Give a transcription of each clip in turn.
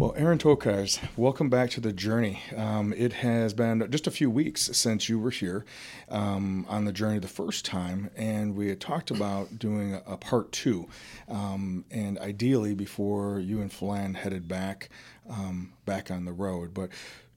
Well, Aaron Tokars, welcome back to the journey. Um, it has been just a few weeks since you were here um, on the journey the first time, and we had talked about doing a, a part two, um, and ideally before you and Flan headed back um, back on the road. But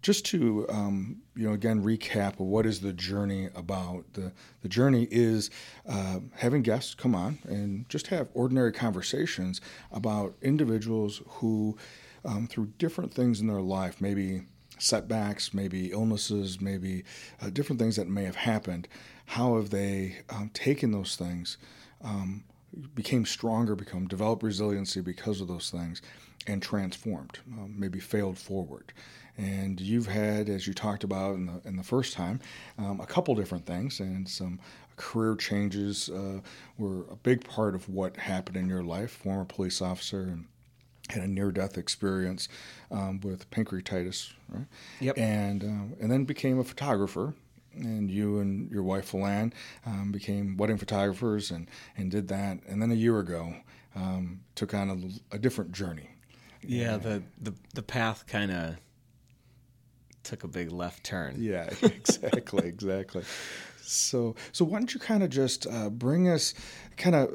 just to um, you know again recap what is the journey about the the journey is uh, having guests come on and just have ordinary conversations about individuals who um, through different things in their life, maybe setbacks, maybe illnesses, maybe uh, different things that may have happened. How have they um, taken those things, um, became stronger, become developed resiliency because of those things, and transformed, um, maybe failed forward. And you've had, as you talked about in the in the first time, um, a couple different things and some career changes uh, were a big part of what happened in your life. Former police officer and had a near-death experience um, with pancreatitis, right? Yep. And um, and then became a photographer. And you and your wife, Falan, um, became wedding photographers and, and did that. And then a year ago, um, took on a, a, different journey. Yeah, the, the, the path kind of took a big left turn. Yeah, exactly, exactly. So, so why don't you kind of just uh, bring us, kind of,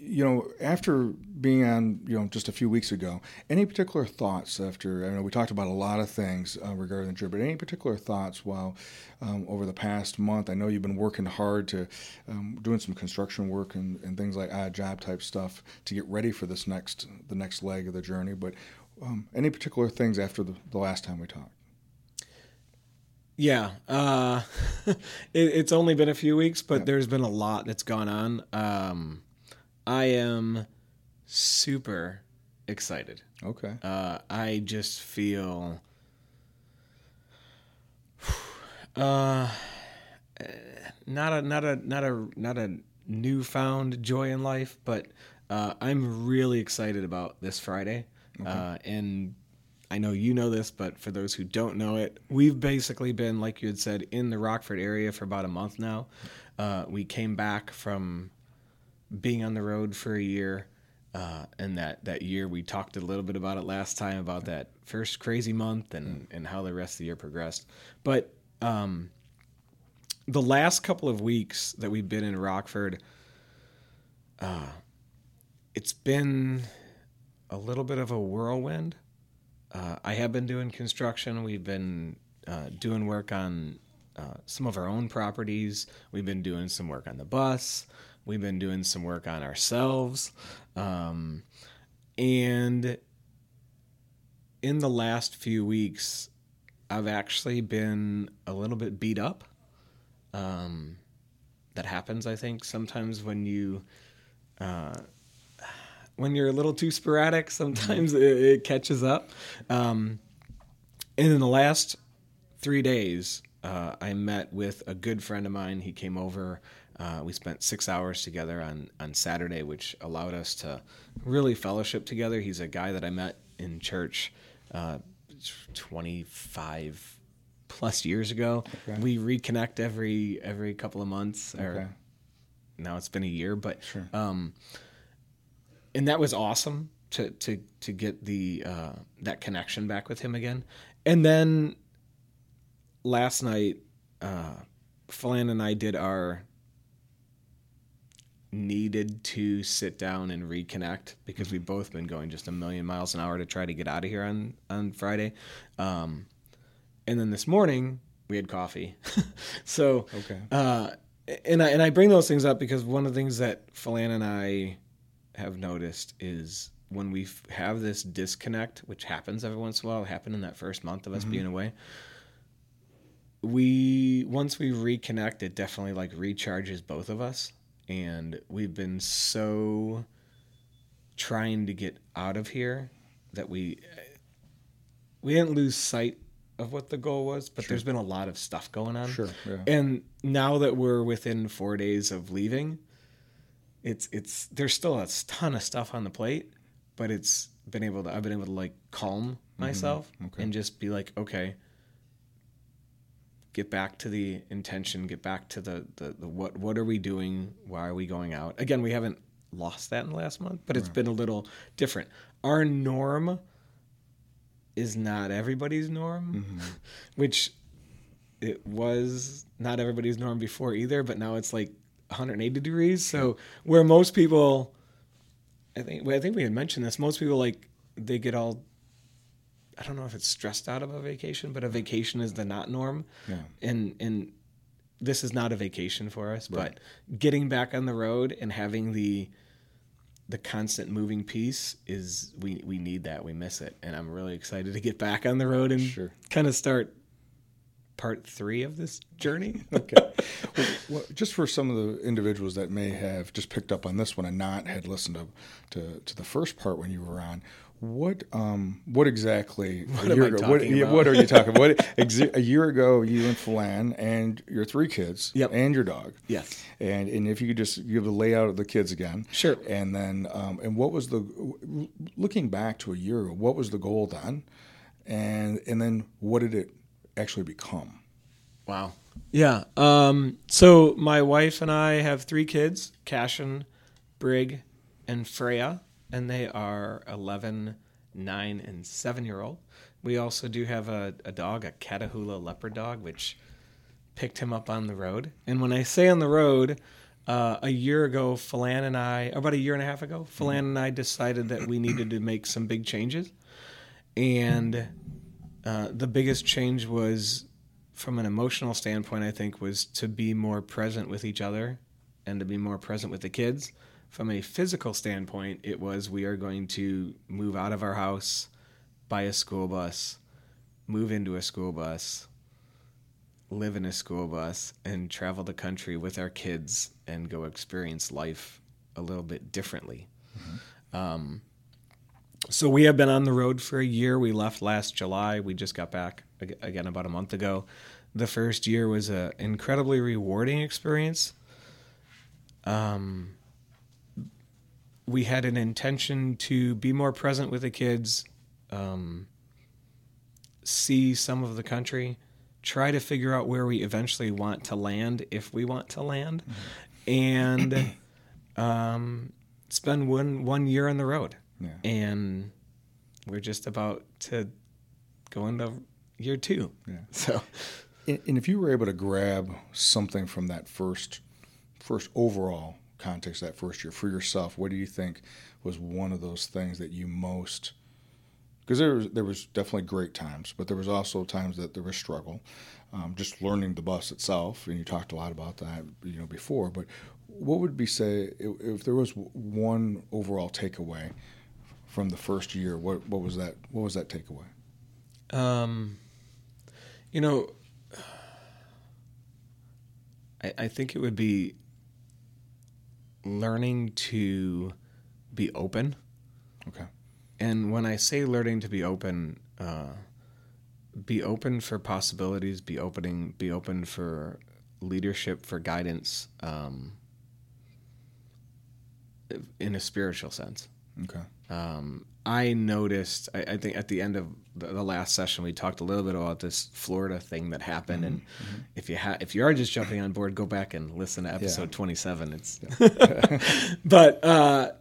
you know, after being on, you know, just a few weeks ago, any particular thoughts after? I know we talked about a lot of things uh, regarding the trip, but any particular thoughts while um, over the past month? I know you've been working hard to um, doing some construction work and, and things like odd job type stuff to get ready for this next the next leg of the journey. But um, any particular things after the, the last time we talked? Yeah, uh, it, it's only been a few weeks, but yep. there's been a lot that's gone on. Um, I am super excited. Okay. Uh, I just feel uh, not a not a not a not a newfound joy in life, but uh, I'm really excited about this Friday. Okay. Uh, and I know you know this, but for those who don't know it, we've basically been, like you had said, in the Rockford area for about a month now. Uh, we came back from being on the road for a year. Uh, and that, that year, we talked a little bit about it last time about that first crazy month and, and how the rest of the year progressed. But um, the last couple of weeks that we've been in Rockford, uh, it's been a little bit of a whirlwind uh, I have been doing construction. We've been uh, doing work on uh, some of our own properties. We've been doing some work on the bus. We've been doing some work on ourselves. Um, and in the last few weeks, I've actually been a little bit beat up. Um, that happens, I think, sometimes when you uh, when you're a little too sporadic, sometimes mm-hmm. it, it, catches up. Um, and in the last three days, uh, I met with a good friend of mine. He came over. Uh, we spent six hours together on, on Saturday, which allowed us to really fellowship together. He's a guy that I met in church uh, 25 plus years ago. Okay. We reconnect every every couple of months. Or okay. now it's been a year, but sure. um, and that was awesome to to to get the uh, that connection back with him again. And then last night, uh, Flan and I did our needed to sit down and reconnect because we've both been going just a million miles an hour to try to get out of here on on Friday. Um, and then this morning we had coffee. so okay. Uh, and I and I bring those things up because one of the things that Falan and I have noticed is when we have this disconnect, which happens every once in a while, it happened in that first month of us mm-hmm. being away. We once we reconnect, it definitely like recharges both of us, and we've been so trying to get out of here that we we didn't lose sight of what the goal was, but sure. there's been a lot of stuff going on. Sure. Yeah. And now that we're within four days of leaving, it's it's there's still a ton of stuff on the plate, but it's been able to I've been able to like calm mm-hmm. myself mm-hmm. okay. and just be like, okay, get back to the intention, get back to the, the, the what what are we doing? Why are we going out? Again, we haven't lost that in the last month, but it's right. been a little different. Our norm is not everybody's norm, which it was not everybody's norm before either, but now it's like 180 degrees. So where most people, I think, well, I think we had mentioned this. Most people like they get all. I don't know if it's stressed out of a vacation, but a vacation is the not norm, Yeah. and and this is not a vacation for us. Right. But getting back on the road and having the the constant moving piece is we we need that we miss it and i'm really excited to get back on the road and Sure. kind of start part three of this journey Okay. well, just for some of the individuals that may have just picked up on this one and not had listened to to, to the first part when you were on, what um what exactly What am I ago? talking what, about? what are you talking about? What, exa- a year ago, you and Philan and your three kids Yep. and your dog. yes And and if you could just give the layout of the kids again, Sure. And then um, and what was the looking back to a year ago? What was the goal then? And and then what did it actually become? wow yeah um so my wife and i have three kids cashin brig and freya and they are 11 9 and 7 year old we also do have a, a dog a catahoula leopard dog which picked him up on the road. And when I say on the road, uh, a year ago, Philan and I, about a year and a half ago, Philan and I decided that we needed to make some big changes. And uh, the biggest change was, from an emotional standpoint, I think, was to be more present with each other and to be more present with the kids. From a physical standpoint, it was we are going to move out of our house, buy a school bus, move into a school bus, live in a school bus and travel the country with our kids and go experience life a little bit differently. Um, so we have been on the road for a year. We left last July. We just got back again about a month ago. The first year was an incredibly rewarding experience. Um, we had an intention to be more present with the kids, um, see some of the country, try to figure out where we eventually want to land if we want to land, and um, spend one one year on the road. Yeah. And we're just about to go into year two. Yeah. So And, if you were able to grab something from that first, first overall context, that first year for yourself, what do you think was one of those things that you most? Because there was there was definitely great times, but there was also times that there was struggle. Um, just learning the bus itself, and you talked a lot about that, you know, before. But what would be say if, if there was one overall takeaway from the first year? What what was that? What was that takeaway? Um, you know, I, I think it would be learning to be open. Okay. And when I say learning to be open, uh, be open for possibilities, be opening, be open for leadership, for guidance, um, in a spiritual sense. Okay. Um, I noticed. I, I think at the end of the, the last session, we talked a little bit about this Florida thing that happened. And if you ha- if you are just jumping on board, go back and listen to episode twenty seven. It's but uh,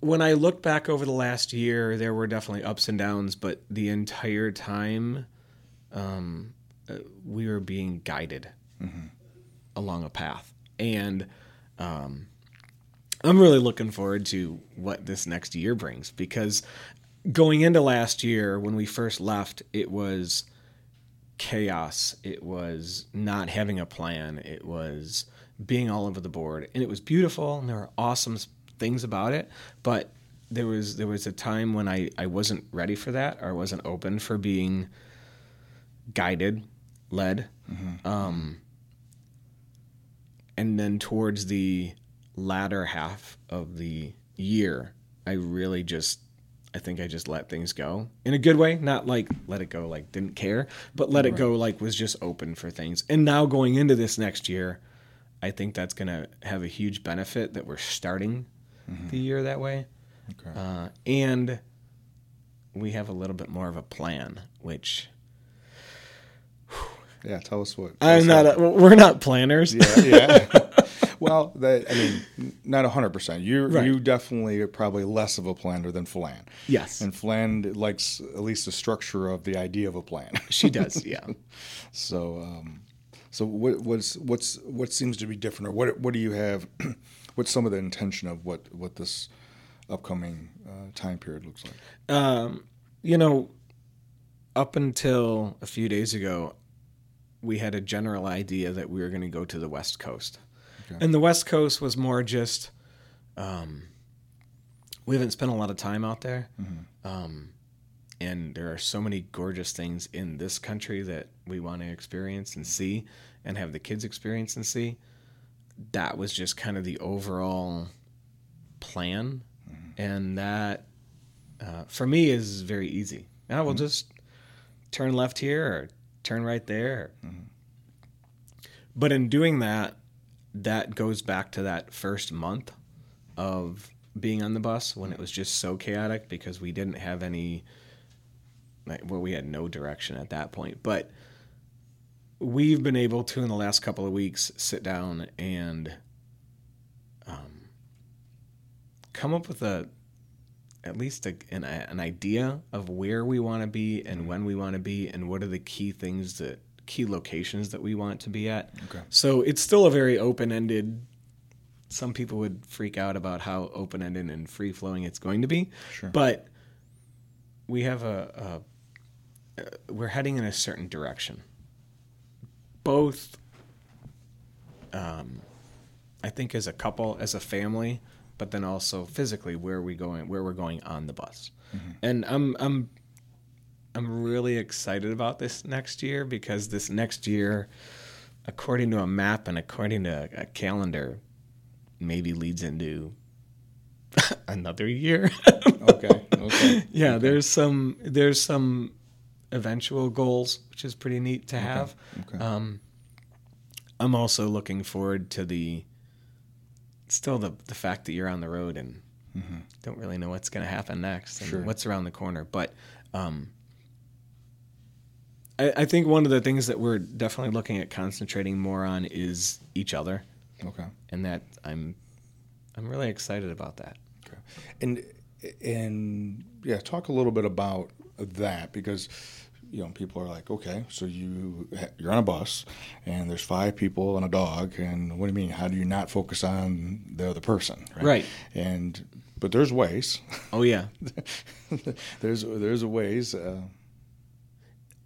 when I look back over the last year, there were definitely ups and downs. But the entire time, um, uh, we were being guided along a path, and um, I'm really looking forward to what this next year brings because going into last year when we first left, it was chaos. It was not having a plan. It was being all over the board, and it was beautiful, and there were awesome things about it. But there was there was a time when I I wasn't ready for that, or I wasn't open for being guided, led. Um, and then towards the latter half of the year, I really just I think I just let things go in a good way, not like let it go like didn't care, but let it go like was just open for things. And now going into this next year, I think that's going to have a huge benefit that we're starting the year that way. Okay. Uh, and we have a little bit more of a plan, which yeah. Tell us what. I'm not. A, we're not planners. yeah, yeah. Well, that I mean, not hundred percent. You Right. you definitely are probably less of a planner than Flan. Yes. and Flan likes at least the structure of the idea of a plan. she does. Yeah. so, um, so what, what's what's what seems to be different, or what what do you have? what's some of the intention of what what this upcoming uh, time period looks like? Um, you know, up until a few days ago, we had a general idea that we were going to go to the West Coast. Okay. And the West Coast was more just, um, we haven't spent a lot of time out there. Um, and there are so many gorgeous things in this country that we want to experience and see and have the kids experience and see. That was just kind of the overall plan. And that uh, for me is very easy. I will just turn left here or turn right there. But in doing that, that goes back to that first month of being on the bus when it was just so chaotic because we didn't have any well we had no direction at that point. But we've been able to in the last couple of weeks sit down and um, come up with a at least a, an, an idea of where we want to be and when we want to be and what are the key things that key locations that we want to be at Okay. so it's still a very open-ended some people would freak out about how open-ended and free-flowing it's going to be Sure. but we have a, a uh, we're heading in a certain direction both um, i think as a couple as a family but then also physically where we going where we're going on the bus and i'm i'm i'm really excited about this next year because this next year according to a map and according to a calendar maybe leads into another year Okay. Okay. yeah there's some there's some eventual goals which is pretty neat to have Okay. um i'm also looking forward to the still the the fact that you're on the road and don't really know what's going to happen next and Sure. what's around the corner but um I, I think one of the things that we're definitely looking at concentrating more on is each other Okay. and that i'm i'm really excited about that Okay. And and yeah, talk a little bit about that because you know people are like, okay, so you you're on a bus and there's five people and a dog, and what do you mean? How do you not focus on the other person? Right. And but there's ways. oh yeah there's there's ways. Uh,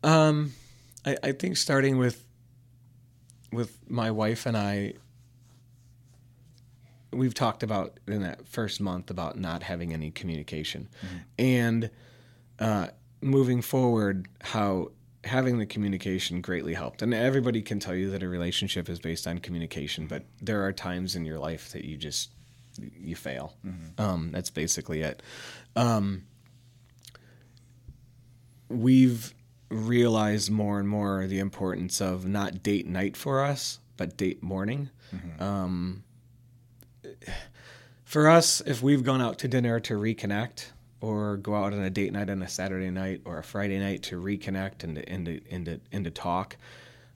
Um, I, I think starting with with my wife and I, we've talked about in that first month about not having any communication, and uh, moving forward, how having the communication greatly helped. And everybody can tell you that a relationship is based on communication, but there are times in your life that you just you fail. Um, that's basically it. Um, we've realized more and more the importance of not date night for us, but date morning. Um, for us, if we've gone out to dinner to reconnect, or go out on a date night on a Saturday night or a Friday night to reconnect and to, and to, and to, and to talk,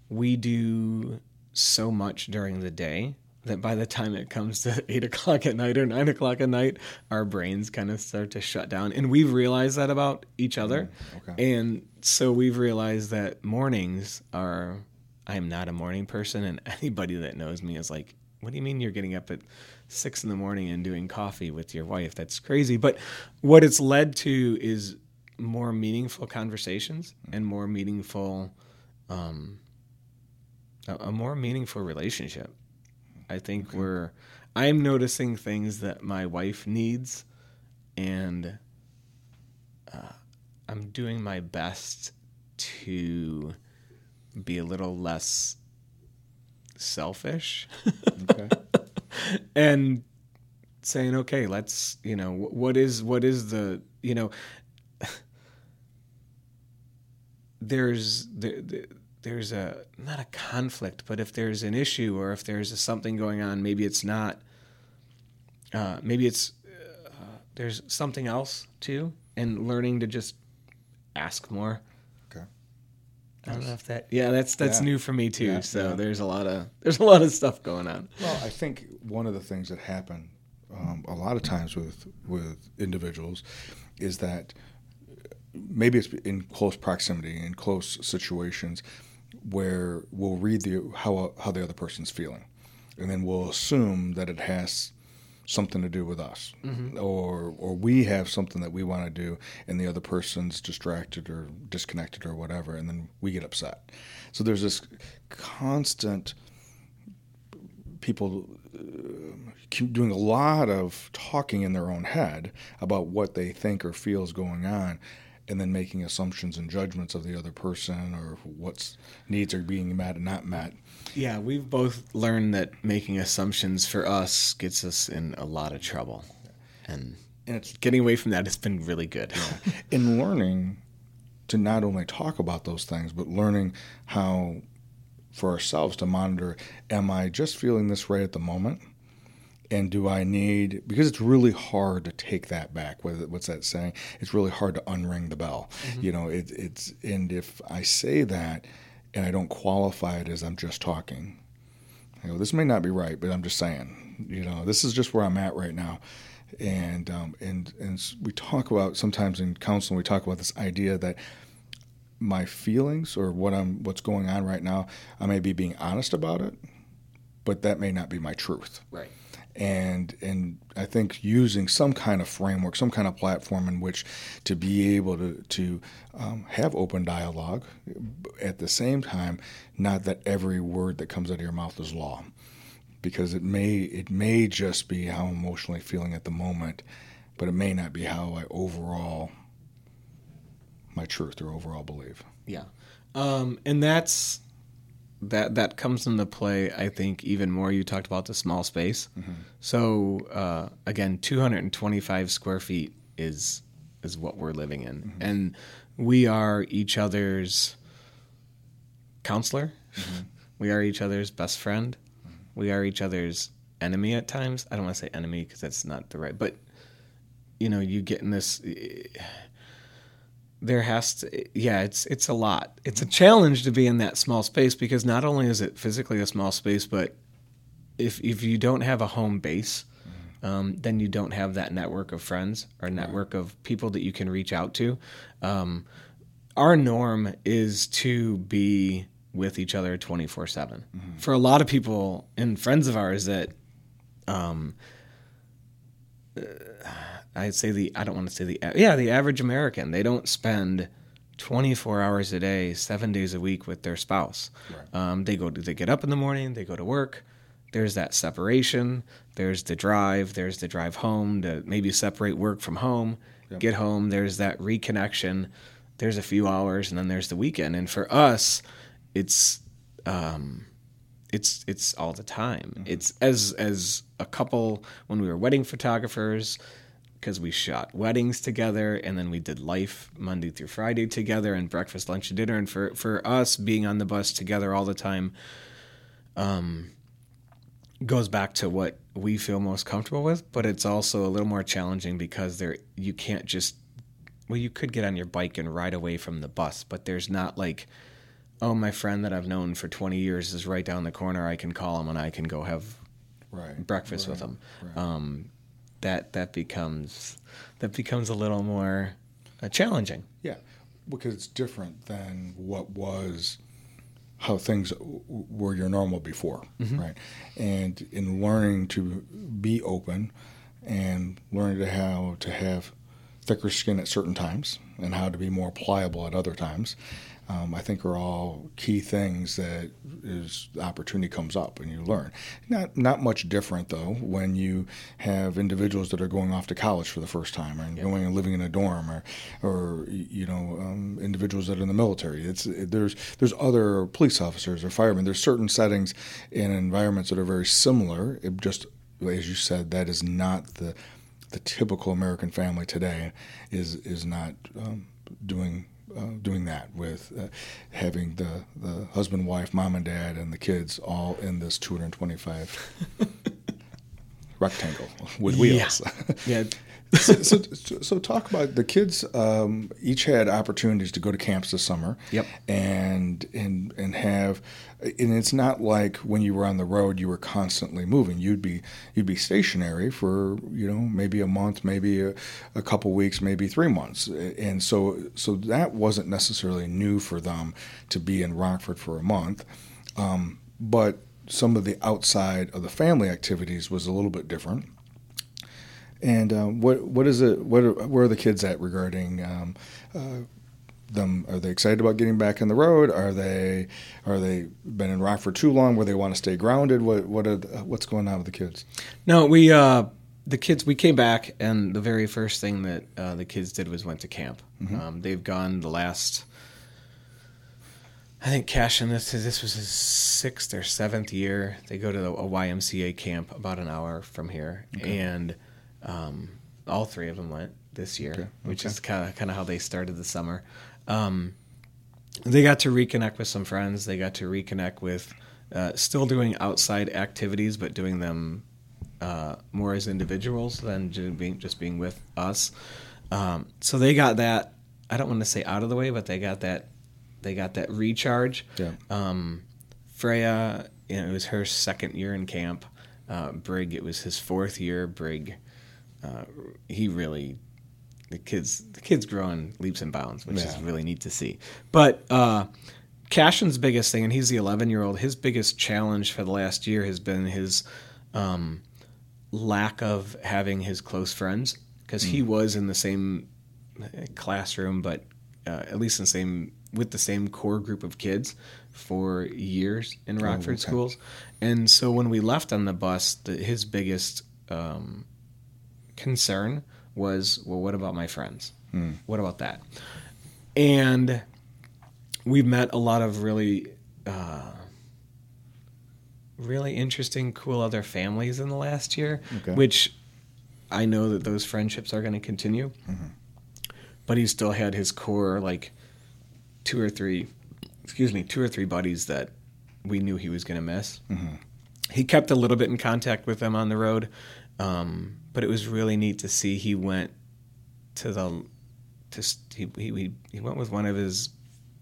we do so much during the day that by the time it comes to eight o'clock at night or nine o'clock at night, our brains kind of start to shut down. And we've realized that about each other. okay. And so we've realized that mornings are, I am not a morning person. And anybody that knows me is like, what do you mean you're getting up at six in the morning and doing coffee with your wife? That's crazy. But what it's led to is more meaningful conversations and more meaningful, um, a, a more meaningful relationship. I think we're, I'm noticing things that my wife needs, and uh, I'm doing my best to be a little less selfish okay. and saying okay let's you know what is what is the you know there's there, there- there's a not a conflict but if there's an issue or if there's something going on maybe it's not uh, maybe it's uh, there's something else too and learning to just ask more Okay. I don't know if that. Yeah, that's that's Yeah. new for me too. Yeah, so yeah. there's a lot of there's a lot of stuff going on. Well, I think one of the things that happen um, a lot of times with with individuals is that maybe it's in close proximity, in close situations, where we'll read the how how the other person's feeling, and then we'll assume that it has something to do with us, or or we have something that we want to do, and the other person's distracted or disconnected or whatever, and then we get upset. So there's this constant people uh, keep doing a lot of talking in their own head about what they think or feel is going on and then making assumptions and judgments of the other person or what's needs are being met and not met. Yeah, we've both learned that making assumptions for us gets us in a lot of trouble, and and it's getting away from that has been really good. in learning to not only talk about those things but learning how for ourselves to monitor am i just feeling this right at the moment and do i need because it's really hard to take that back what's that saying it's really hard to unring the bell you know it, it's and if i say that and i don't qualify it as i'm just talking you know, this may not be right, but I'm just saying, you know, this is just where I'm at right now. And um, and and we talk about sometimes in counseling, we talk about this idea that my feelings or what I'm what's going on right now, I may be being honest about it, but that may not be my truth right. And and I think using some kind of framework, some kind of platform in which to be able to to um, have open dialogue, at the same time, not that every word that comes out of your mouth is law, because it may it may just be how I'm emotionally feeling at the moment, but it may not be how I overall my truth or overall belief. Yeah, um, and that's that that comes into play. I think even more. You talked about the small space. Mm-hmm. So uh, again, 225 square feet is is what we're living in, mm-hmm. and we are each other's counselor. Mm-hmm. We are each other's best friend. We are each other's enemy at times. I don't want to say enemy because that's not the right, but you know, you get in this there has to yeah it's it's a lot. It's a challenge to be in that small space because not only is it physically a small space but if if you don't have a home base um, then you don't have that network of friends or network of people that you can reach out to. Um, our norm is to be with each other 24 7 for a lot of people and friends of ours that um, I'd say the I don't want to say the yeah the average American they don't spend 24 hours a day, seven days a week with their spouse. Um, they go they get up in the morning, they go to work. There's that separation. There's the drive. There's the drive home to maybe separate work from home. Get home. There's that reconnection. There's a few hours, and then there's the weekend. And for us, it's um, it's it's all the time. It's as as a couple when we were wedding photographers because we shot weddings together and then we did life Monday through Friday together and breakfast, lunch, and dinner. And for for us being on the bus together all the time, um, goes back to what we feel most comfortable with. But it's also a little more challenging because there you can't just well you could get on your bike and ride away from the bus, but there's not like oh, my friend that I've known for 20 years is right down the corner. I can call him and I can go have Right. breakfast with Right, him. right. Um, that that becomes that becomes a little more uh, challenging. Yeah, because it's different than what was how things w- were your normal before, right? And in learning to be open and learning to how to have thicker skin at certain times and how to be more pliable at other times, um, I think are all key things that is the opportunity comes up and you learn. Not not much different though when you have individuals that are going off to college for the first time or going and living in a dorm or or you know um, individuals that are in the military. It's there's there's other police officers or firemen. There's certain settings and environments that are very similar. It just as you said, that is not the the typical American family today is is not um, doing uh, doing that with uh, having the, the husband, wife, mom and dad, and the kids all in this 225. rectangle with wheels. Yeah. so, so, so talk about the kids. Um, each had opportunities to go to camps this summer. Yep. And and and have, and it's not like when you were on the road, you were constantly moving. You'd be you'd be stationary for you know maybe a month, maybe a, a couple weeks, maybe three months, and so so that wasn't necessarily new for them to be in Rockford for a month, um, but some of the outside of the family activities was a little bit different. And uh, what what is it? What are, where are the kids at regarding um, uh, them? Are they excited about getting back on the road? Are they are they been in Rockford too long where they want to stay grounded? What what are the, what's going on with the kids? No, we uh, the kids we came back and the very first thing that uh, the kids did was went to camp. Mm-hmm. Um, they've gone the last. I think Cash and this this was his sixth or seventh year. They go to a YMCA camp about an hour from here, and um, all three of them went this year, Okay, which okay. is kind of kind of how they started the summer. Um, they got to reconnect with some friends. They got to reconnect with uh, still doing outside activities, but doing them uh, more as individuals than ju- being just being with us. Um, so they got that. I don't want to say out of the way, but they got that. They got that recharge. Yeah. Um, Freya, you know, it was her second year in camp. Uh, Brig, it was his fourth year. Brig, uh, he really, the kids, the kids growing leaps and bounds, which is really neat to see. But uh, Cashin's biggest thing, and he's the 11 year old. His biggest challenge for the last year has been his um, lack of having his close friends because he was in the same uh, classroom, but uh, at least in the same with the same core group of kids for years in Rockford okay. schools. And so when we left on the bus, the, his biggest um, concern was, well, what about my friends? What about that? And we've met a lot of really, uh, really interesting, cool other families in the last year, Okay. which I know that those friendships are going to continue. But he still had his core, like two or three, excuse me, two or three buddies that we knew he was going to miss. He kept a little bit in contact with them on the road, um, but it was really neat to see he went to the to he, he he went with one of his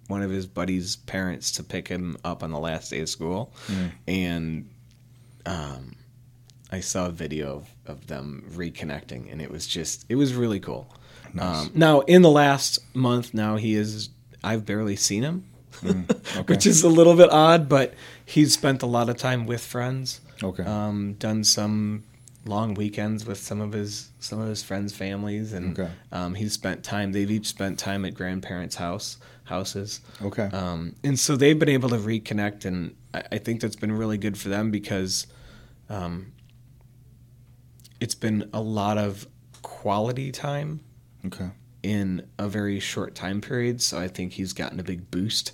one of his buddies' parents to pick him up on the last day of school, and um, I saw a video of, of them reconnecting, and it was just it was really cool. Um, now in the last month, now he is I've barely seen him, which is a little bit odd, but he's spent a lot of time with friends. Okay. Um, done some long weekends with some of his some of his friends' families, and Okay. um, he's spent time. They've each spent time at grandparents' house houses. Okay. Um, and so they've been able to reconnect, and I, I think that's been really good for them because um, it's been a lot of quality time okay. in a very short time period. So I think he's gotten a big boost.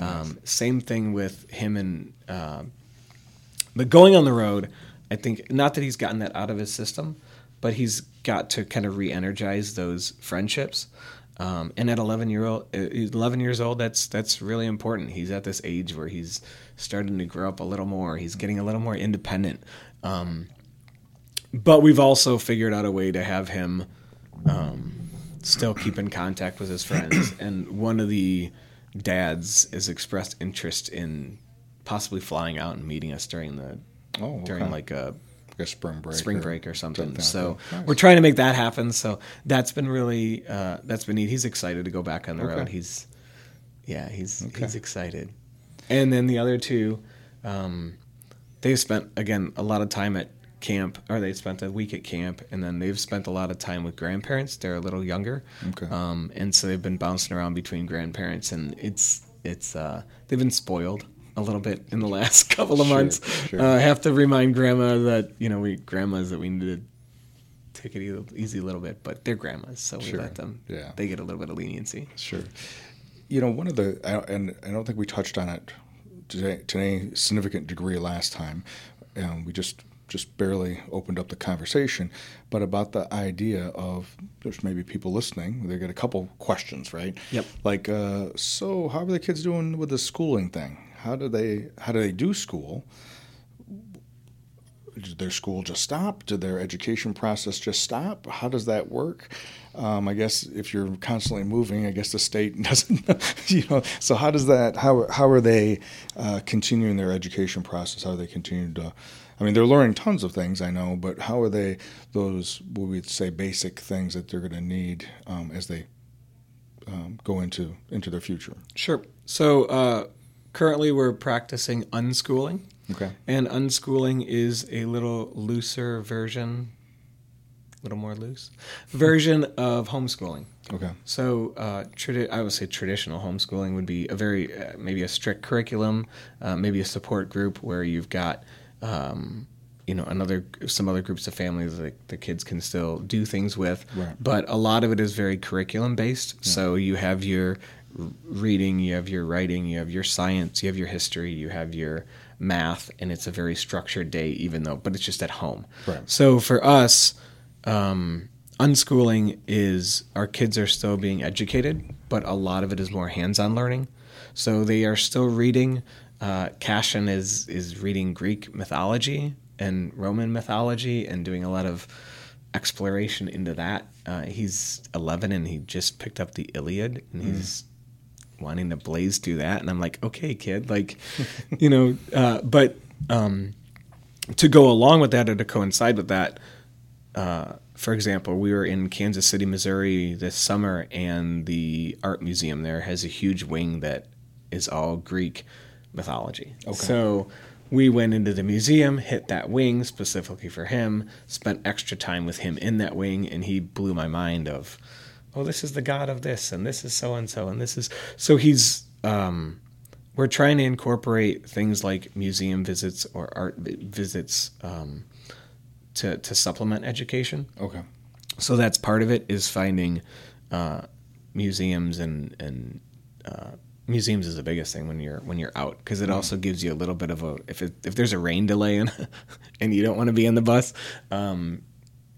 Um, same thing with him and, uh, but going on the road, I think not that he's gotten that out of his system, but he's got to kind of re-energize those friendships. Um, and at 11 year old, uh, 11 years old, that's that's really important. He's at this age where he's starting to grow up a little more. He's getting a little more independent. Um, but we've also figured out a way to have him um, still keep in contact with his friends. and one of the dads has expressed interest in possibly flying out and meeting us during the Oh, during okay. like a spring break. spring or break or something. something. So Nice. we're trying to make that happen. So that's been really uh, that's been neat. He's excited to go back on the Okay. road. He's yeah, he's Okay. he's excited. And then the other two, um, they've spent again a lot of time at camp, or they spent a week at camp, and then they've spent a lot of time with grandparents. They're a little younger, Okay. um, and so they've been bouncing around between grandparents, and it's it's uh, they've been spoiled a little bit in the last couple of Sure, months. sure. Uh, I have to remind grandma that you know we grandmas that we need to take it easy a little bit, but they're grandmas, so we Sure, let them. yeah. they get a little bit of leniency. Sure. You know, one of the, I- and I don't think we touched on it today, to any significant degree last time. Um, we just just barely opened up the conversation, but about the idea of there's maybe people listening. They get a couple questions, right? Yep. Like, uh, so how are the kids doing with the schooling thing? How do they how do they do school? did their school just stop? Did their education process just stop? How does that work? Um, I guess if you're constantly moving, I guess the state doesn't, you know. So how does that? How how are they uh, continuing their education process? How are they continuing to? I mean, they're learning tons of things, I know, but how are they those what we'd say basic things that they're going to need um, as they um, go into into their future? Sure. So uh, currently, we're practicing unschooling. Okay. And unschooling is a little looser version, a little more loose version of homeschooling. Okay. So, uh, tradi- I would say traditional homeschooling would be a very uh, maybe a strict curriculum, uh, maybe a support group where you've got um, you know another some other groups of families that the kids can still do things with. Right. But a lot of it is very curriculum based. So you have your reading, you have your writing, you have your science, you have your history, you have your math, and it's a very structured day, even though, but it's just at home. Right. So for us, um, unschooling is our kids are still being educated, but a lot of it is more hands-on learning. So they are still reading. Uh, Cashin is is reading Greek mythology and Roman mythology and doing a lot of exploration into that. Uh, he's 11 and he just picked up the Iliad and he's wanting to blaze through that. And I'm like, okay, kid, like, you know, uh, but um, to go along with that or to coincide with that, uh, for example, we were in Kansas City, Missouri this summer, and the art museum there has a huge wing that is all Greek mythology. Okay. So we went into the museum, hit that wing specifically for him, spent extra time with him in that wing, and he blew my mind of, oh, this is the god of this, and this is so and so, and this is so he's. Um, we're trying to incorporate things like museum visits or art visits um, to to supplement education. Okay. So that's part of it is finding uh, museums and and uh, museums is the biggest thing when you're when you're out because it also gives you a little bit of a if it, if there's a rain delay and and you don't want to be in the bus, um,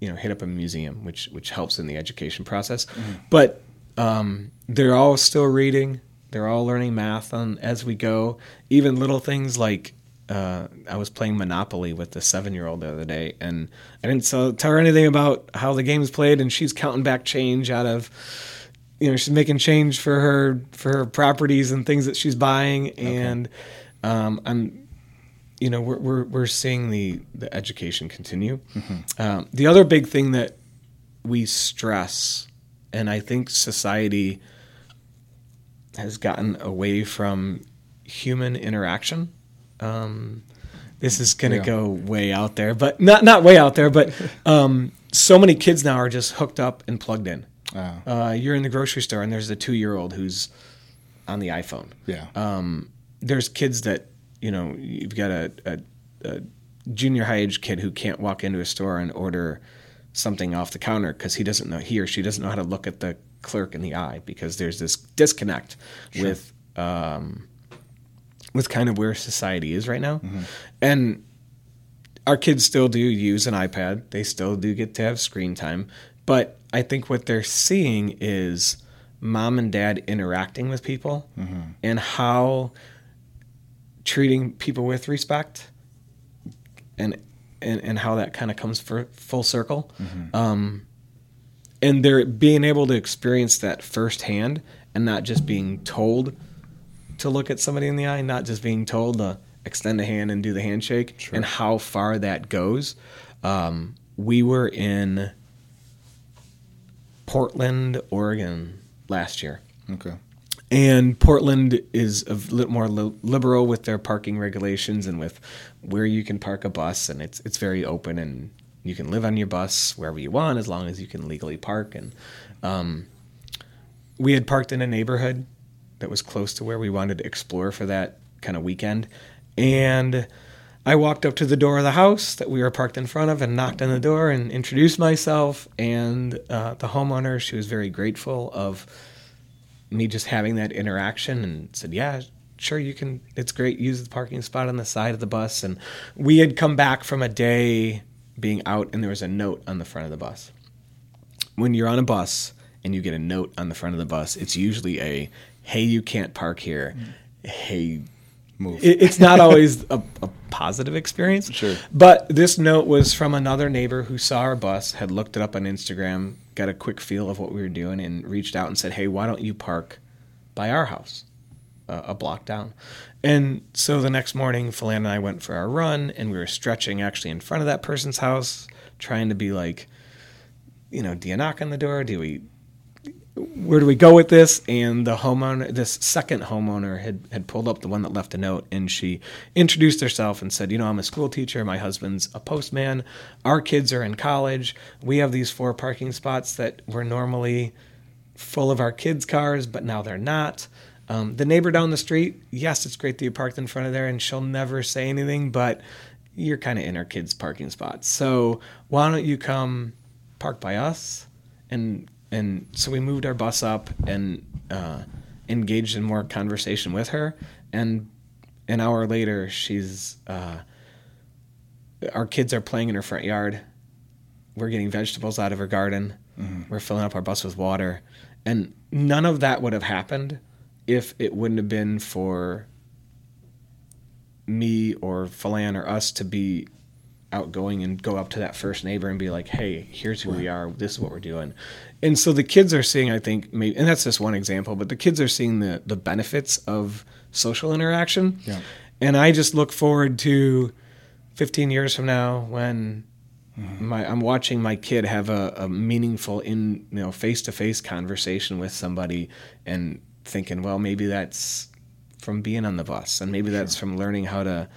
you know, hit up a museum which which helps in the education process. But um, they're all still reading. They're all learning math on as we go. Even little things like uh, I was playing Monopoly with the seven year old the other day, and I didn't so, tell her anything about how the game's played, and she's counting back change out of, you know, she's making change for her for her properties and things that she's buying, and um, I'm, you know, we're we're we're seeing the the education continue. Um, the other big thing that we stress, and I think society has gotten away from human interaction. Um, this is going to Yeah. go way out there, but not not way out there. But um, so many kids now are just hooked up and plugged in. Uh, Uh, you're in the grocery store and there's a two year old who's on the iPhone. yeah. Um, there's kids that you know you've got a, a, a junior high age kid who can't walk into a store and order something off the counter because he doesn't know he or she doesn't know how to look at the clerk in the eye because there's this disconnect with um, with kind of where society is right now, and our kids still do use an iPad. They still do get to have screen time, but I think what they're seeing is mom and dad interacting with people and how treating people with respect and and, and how that kind of comes for full circle. Um, and they're being able to experience that firsthand and not just being told to look at somebody in the eye, not just being told to extend a hand and do the handshake, Sure. and how far that goes. Um, we were in Portland, Oregon last year. Okay. And Portland is a little more liberal with their parking regulations and with where you can park a bus, and it's it's very open, and you can live on your bus wherever you want as long as you can legally park. And um, we had parked in a neighborhood that was close to where we wanted to explore for that kind of weekend, and I walked up to the door of the house that we were parked in front of and knocked on the door and introduced myself. And uh, the homeowner, she was very grateful of me just having that interaction and said, "Yeah, sure, you can. It's great. Use the parking spot on the side of the bus." And we had come back from a day being out, and there was a note on the front of the bus. When you're on a bus and you get a note on the front of the bus, it's usually a, "Hey, you can't park here." Mm. Hey, move. it, it's not always a, a positive experience. Sure. But this note was from another neighbor who saw our bus, had looked it up on Instagram, got a quick feel of what we were doing, and reached out and said, "Hey, why don't you park by our house, uh, a block down?" And so the next morning, Philan and I went for our run, and we were stretching actually in front of that person's house, trying to be like, you know, do you knock on the door? Do we where do we go with this? And the homeowner, this second homeowner, had had pulled up the one that left a note, and she introduced herself and said, "You know, I'm a school teacher. My husband's a postman. Our kids are in college. We have these four parking spots that were normally full of our kids' cars, but now they're not." Um, the neighbor down the street, yes, it's great that you parked in front of there, and she'll never say anything, but you're kind of in our kids' parking spots. So why don't you come park by us and and so we moved our bus up and uh, engaged in more conversation with her. And an hour later, she's uh, our kids are playing in her front yard. We're getting vegetables out of her garden. Mm-hmm. We're filling up our bus with water, and none of that would have happened if it wouldn't have been for me or Flan or us to be outgoing and go up to that first neighbor and be like, "Hey, here's who we are. This is what we're doing." And so the kids are seeing, I think, maybe, and that's just one example, but the kids are seeing the the benefits of social interaction. Yeah. And I just look forward to 15 years from now when mm-hmm. my I'm watching my kid have a, a meaningful in you know face to face conversation with somebody and thinking, well, maybe that's from being on the bus, and maybe that's from learning how to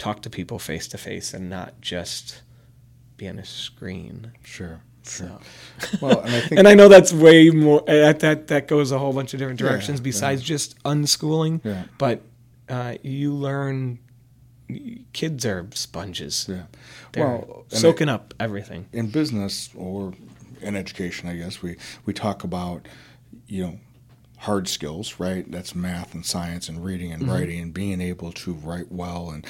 talk to people face to face and not just be on a screen. Sure. Sure. So. Well, and I, think, and I know that's way more. That that that goes a whole bunch of different directions yeah, besides yeah. just unschooling. Yeah. But uh, you learn. Kids are sponges. Yeah. They're well, soaking I, up everything. In business or in education, I guess we we talk about you know hard skills, right? That's math and science and reading and mm-hmm. writing and being able to write well and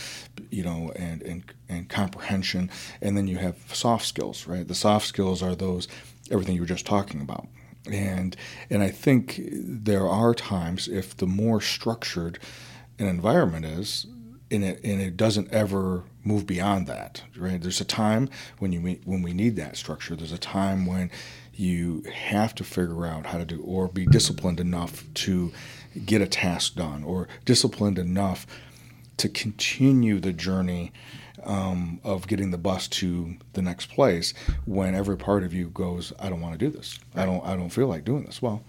you know and, and and comprehension. And then you have soft skills, right? The soft skills are those everything you were just talking about. And and I think there are times if the more structured an environment is, and it, and it doesn't ever move beyond that, right? There's a time when you meet, when we need that structure. There's a time when you have to figure out how to do or be disciplined enough to get a task done or disciplined enough to continue the journey um, of getting the bus to the next place when every part of you goes i don't want to do this. I don't i don't feel like doing this. Well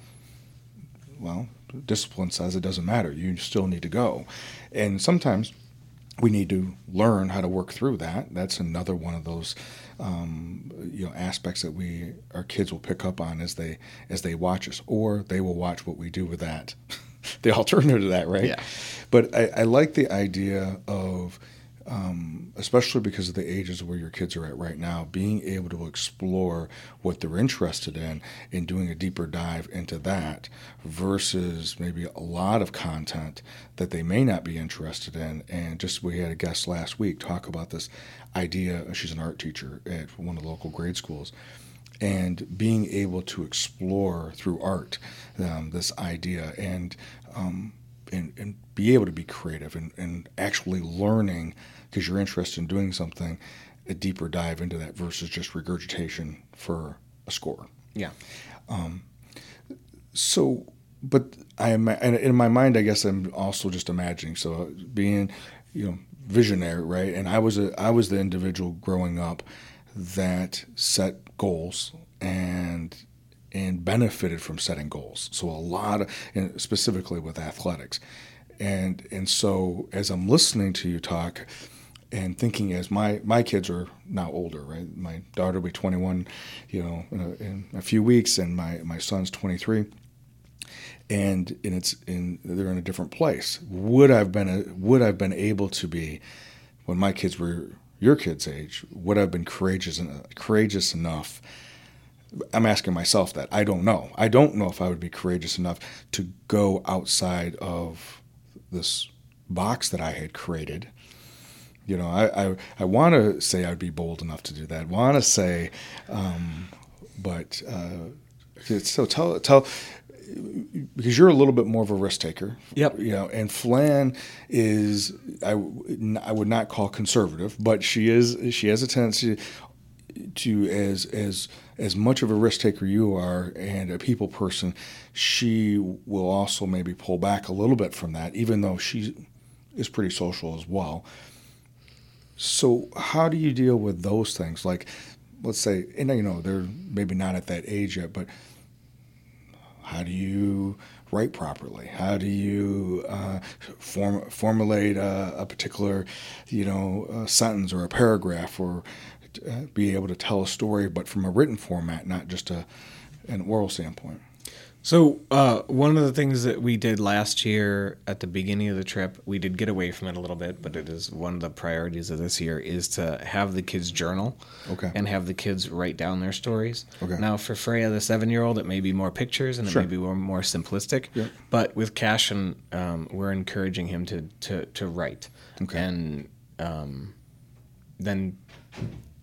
well discipline says it doesn't matter. You still need to go. And sometimes we need to learn how to work through that. That's another one of those um, you know aspects that we our kids will pick up on as they as they watch us, or they will watch what we do with that. the alternative to that, right? Yeah. But I, I like the idea of um, especially because of the ages where your kids are at right now, being able to explore what they're interested in and doing a deeper dive into that versus maybe a lot of content that they may not be interested in. And just we had a guest last week talk about this idea. She's an art teacher at one of the local grade schools. And being able to explore through art um, this idea and um, and, and be able to be creative and, and actually learning because you're interested in doing something, a deeper dive into that versus just regurgitation for a score. Yeah. Um, so, but I am in my mind. I guess I'm also just imagining. So being, you know, visionary, right? And I was a I was the individual growing up that set goals and and benefited from setting goals. So a lot of, specifically with athletics, and and so as I'm listening to you talk, and thinking as my my kids are now older, right? My daughter will be 21, you know, in a, in a few weeks, and my my son's 23 and and it's in they're in a different place. Would I've been a, would I've been able to be when my kids were your kids' age? Would I've been courageous courageous enough I'm asking myself that. I don't know. I don't know if I would be courageous enough to go outside of this box that I had created. You know, I, I, I want to say I'd be bold enough to do that. Want to say, um, but uh, so tell tell because you're a little bit more of a risk taker. Yep. You know, and Flan is I, I would not call conservative, but she is she has a tendency to as as as much of a risk taker you are and a people person, she will also maybe pull back a little bit from that, even though she is pretty social as well. So how do you deal with those things? Like, let's say, and you know, they're maybe not at that age yet, but how do you write properly? How do you uh, form, formulate a, a, particular, you know, sentence or a paragraph, or uh, be able to tell a story, but from a written format, not just a an oral standpoint? So uh, one of the things that we did last year at the beginning of the trip, we did get away from it a little bit, but it is one of the priorities of this year is to have the kids journal, okay, and have the kids write down their stories. Okay. Now for Freya, the seven-year-old, it may be more pictures and Sure. it may be more, more simplistic. Yep. But with Cashin, um, we're encouraging him to to to write, Okay. and um, then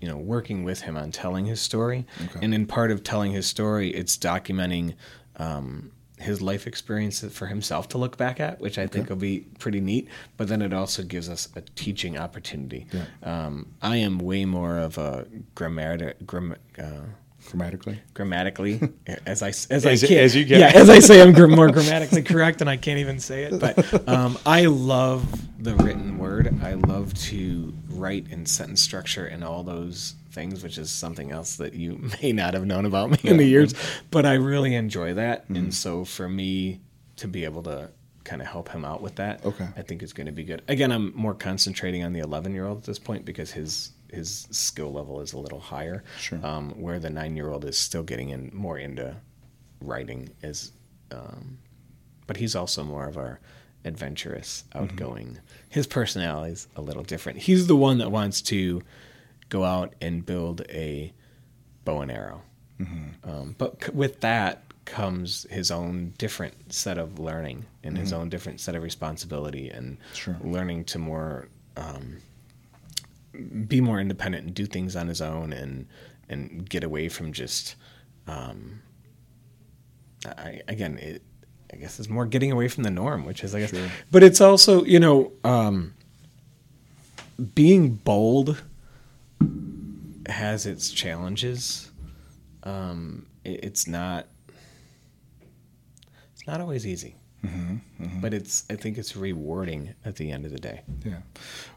you know working with him on telling his story Okay. and in part of telling his story it's documenting um, his life experiences for himself to look back at which i think will be pretty neat but then it also gives us a teaching opportunity Yeah. um, i am way more of a grammar gram, uh, grammatically. grammatically as I as, As- I can't, as you get. yeah as I say I'm gr- more grammatically correct and I can't even say it but um, I love the written word I love to write in sentence structure and all those things which is something else that you may not have known about me in the years but I really enjoy that Mm-hmm. and so for me to be able to kind of help him out with that Okay. I think is going to be good again I'm more concentrating on the 11 year old at this point because his his skill level is a little higher. Sure. um, where the nine year old is still getting in more into writing is um, but he's also more of our adventurous outgoing. His personality's a little different. He's the one that wants to go out and build a bow and arrow. Um, but c- with that comes his own different set of learning and his own different set of responsibility and Sure. learning to more um, be more independent and do things on his own and and get away from just um, I, again it I guess it's more getting away from the norm which is I guess Sure. but it's also you know um, being bold has its challenges um, it, it's not it's not always easy but it's I think it's rewarding at the end of the day Yeah.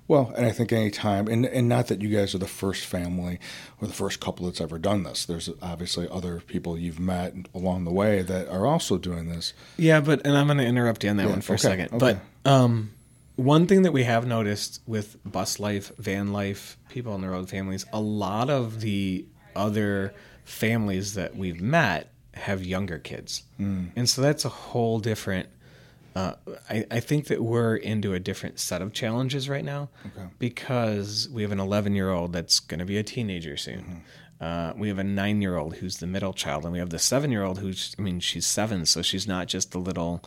Well, and I think any time, and, and not that you guys are the first family or the first couple that's ever done this. There's obviously other people you've met along the way that are also doing this. Yeah, but and I'm going to interrupt you on that Yeah, one for okay, a second. okay. But um, one thing that we have noticed with bus life, van life, people on the road families, a lot of the other families that we've met have younger kids, and so that's a whole different. Uh, I, I think that we're into a different set of challenges right now Okay. because we have an 11 year old that's going to be a teenager soon. Uh, we have a nine year old who's the middle child, and we have the seven year old who's, I mean, she's seven, so she's not just a little,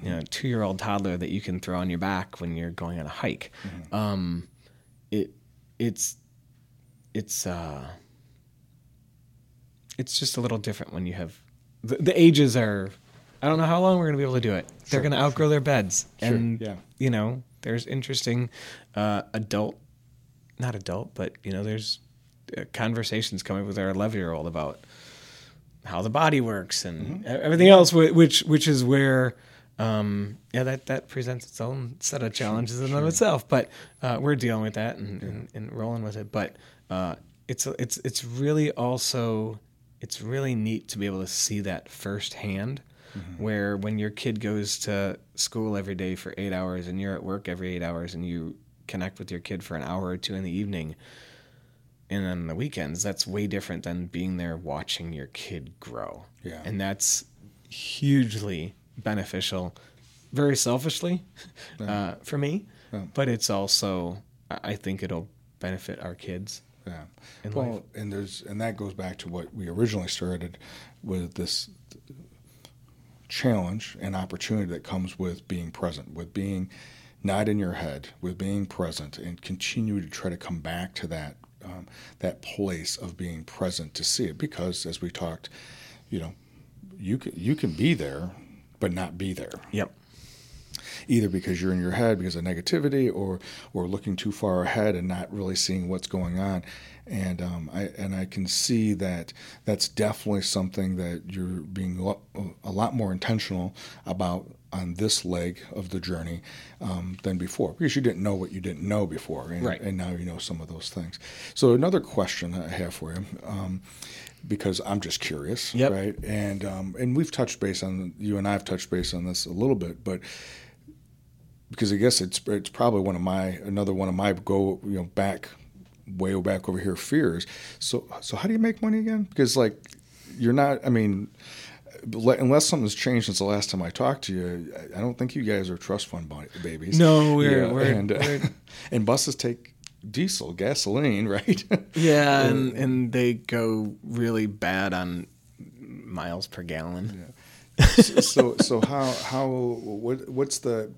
you know, two year old toddler that you can throw on your back when you're going on a hike. Um, it, it's, it's, uh, it's just a little different when you have the, the ages are. I don't know how long we're going to be able to do it. They're going to outgrow their beds, Sure, and yeah. you know, there's interesting uh, adult, not adult, but you know, there's uh, conversations coming with our 11 year old about how the body works and Mm-hmm. everything else, which which is where. Um, yeah, that, that presents its own set of challenges in and of itself, but uh, we're dealing with that and, and, and rolling with it. But uh, it's it's it's really also it's really neat to be able to see that firsthand. Where when your kid goes to school every day for eight hours and you're at work every eight hours and you connect with your kid for an hour or two in the evening, and on the weekends, that's way different than being there watching your kid grow. Yeah. And that's hugely beneficial, very selfishly uh, for me, Yeah. but it's also, I think it'll benefit our kids. Yeah. in well, life. and there's and that goes back to what we originally started with this challenge and opportunity that comes with being present, with being not in your head, with being present, and continue to try to come back to that um, that place of being present to see it. Because as we talked, you know, you can you can be there but not be there. Yep. Either because you're in your head because of negativity, or or looking too far ahead and not really seeing what's going on. And um, I and I can see that that's definitely something that you're being a lot more intentional about on this leg of the journey um, than before because you didn't know what you didn't know before, and, right. and now you know some of those things. So another question I have for you. Um, because I'm just curious, yep. right? And um, and we've touched base on you and I've touched base on this a little bit, but because I guess it's it's probably one of my another one of my go you know back way back over here fears. So so how do you make money again? Because like you're not. I mean, unless something's changed since the last time I talked to you, I don't think you guys are trust fund babies. No, we're, yeah, we're and uh, we're... and buses take diesel gasoline, right? yeah, and and they go really bad on miles per gallon. Yeah. so, so so how how what what's the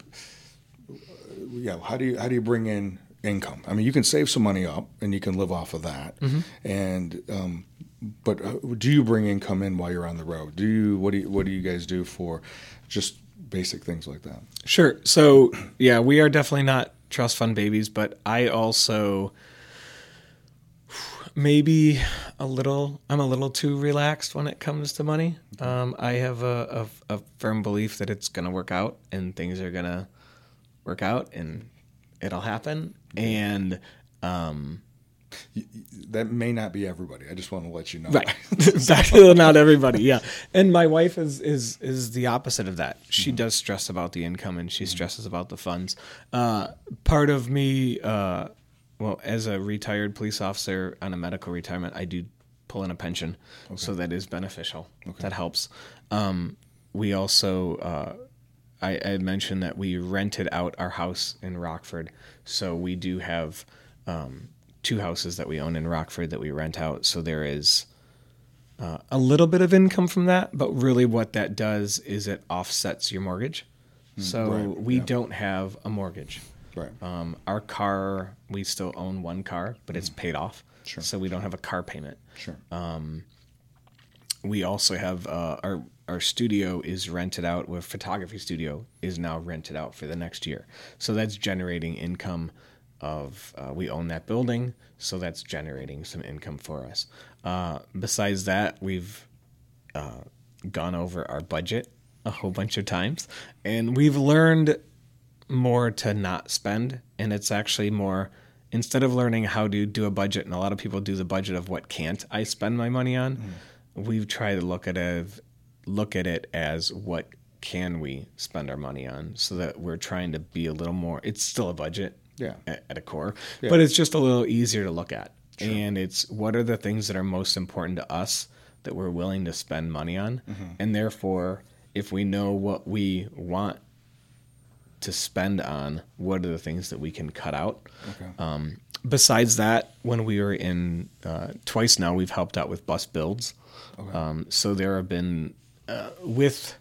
yeah how do you how do you bring in income? I mean, you can save some money up and you can live off of that, mm-hmm. and um, but uh, do you bring income in while you're on the road? Do you what do you, what do you guys do for just basic things like that? Sure. So yeah, we are definitely not trust fund babies, but I also maybe a little I'm a little too relaxed when it comes to money. Um, I have a, a, a firm belief that it's going to work out and things are going to work out and it'll happen. And um, that may not be everybody. I just want to let you know. Right. exactly. not everybody. Yeah. And my wife is is is the opposite of that. She mm-hmm. does stress about the income and she stresses about the funds. Uh, part of me, uh, well, as a retired police officer on a medical retirement, I do pull in a pension, okay. so that is beneficial. Okay. That helps. Um, we also. Uh, I, I mentioned that we rented out our house in Rockford, so we do have um, two houses that we own in Rockford that we rent out. So there is uh, a little bit of income from that, but really what that does is it offsets your mortgage. Hmm, so right. we yeah. don't have a mortgage. Right. Um, our car, we still own one car, but it's paid off. Sure. So we don't have a car payment. Sure. Um, we also have uh, our our studio is rented out. Our photography studio is now rented out for the next year. So that's generating income of uh, we own that building, so that's generating some income for us. Uh, besides that, we've uh, gone over our budget a whole bunch of times, and we've learned more to not spend. And it's actually more instead of learning how to do a budget, and a lot of people do the budget of what can't I spend my money on. Mm. We've tried to look at it, look at it as what can we spend our money on, so that we're trying to be a little more. It's still a budget, yeah. at, at a core, yeah. but it's just a little easier to look at. And it's what are the things that are most important to us that we're willing to spend money on, mm-hmm. and therefore, if we know what we want to spend on, what are the things that we can cut out? Okay. Um, besides that, when we were in uh, twice now, we've helped out with bus builds. Okay. Um, so there have been uh, with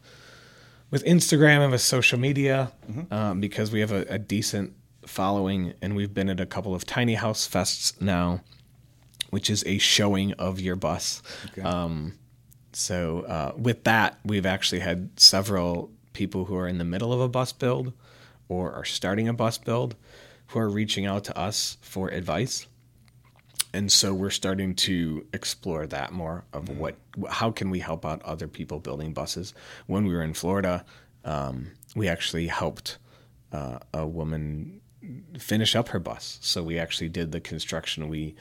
with Instagram and with social media mm-hmm. um, because we have a, a, decent following, and we've been at a couple of tiny house fests now, which is a showing of your bus. Okay. Um, so uh, with that, we've actually had several people who are in the middle of a bus build or are starting a bus build who are reaching out to us for advice. And so we're starting to explore that more of mm-hmm. what, how can we help out other people building buses? When we were in Florida, um, we actually helped uh, a woman finish up her bus. So we actually did the construction. We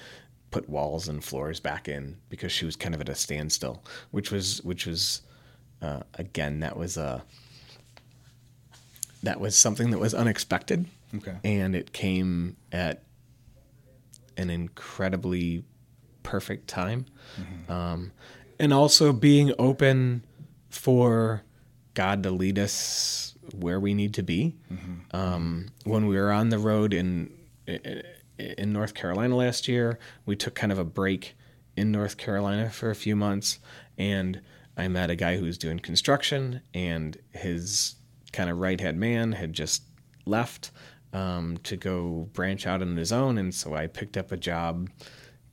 put walls and floors back in because she was kind of at a standstill, which was which was uh, again that was a that was something that was unexpected. Okay. And it came at an incredibly perfect time. Mm-hmm. Um, and also being open for God to lead us where we need to be. Mm-hmm. Um, when we were on the road in in North Carolina last year, we took kind of a break in North Carolina for a few months, and I met a guy who was doing construction, and his kind of right hand man had just left um, to go branch out on his own, and so I picked up a job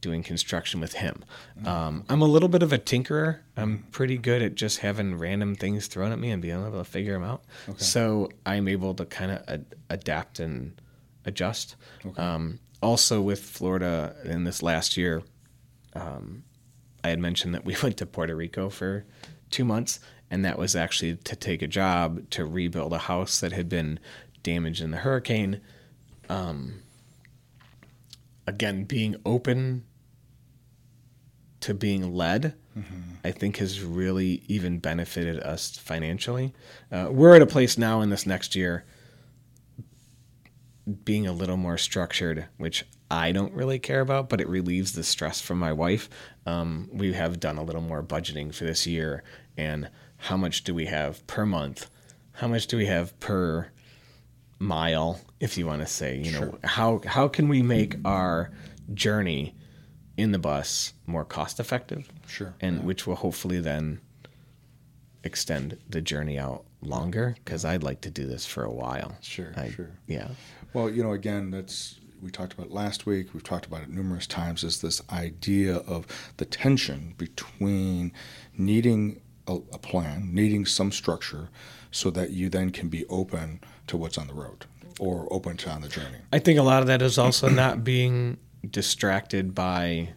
doing construction with him. Um, I'm a little bit of a tinkerer. I'm pretty good at just having random things thrown at me and being able to figure them out. So I'm able to kind of ad- adapt and adjust. Um, also, with Florida in this last year, um, I had mentioned that we went to Puerto Rico for two months, and that was actually to take a job to rebuild a house that had been damaged in the hurricane. Um, again, being open to being led, I think has really even benefited us financially. Uh, we're at a place now in this next year being a little more structured, which I don't really care about, but it relieves the stress from my wife. Um, we have done a little more budgeting for this year, and how much do we have per month? How much do we have per mile, if you want to say? You know, how how can we make our journey in the bus more cost effective? Sure, and which will hopefully then extend the journey out longer because I'd like to do this for a while. Sure, I- sure. Yeah. Well, you know, again, that's we talked about last week. We've talked about it numerous times. Is this idea of the tension between needing a, a plan, needing some structure, so that you then can be open to what's on the road or open to on the journey. I think a lot of that is also not being distracted by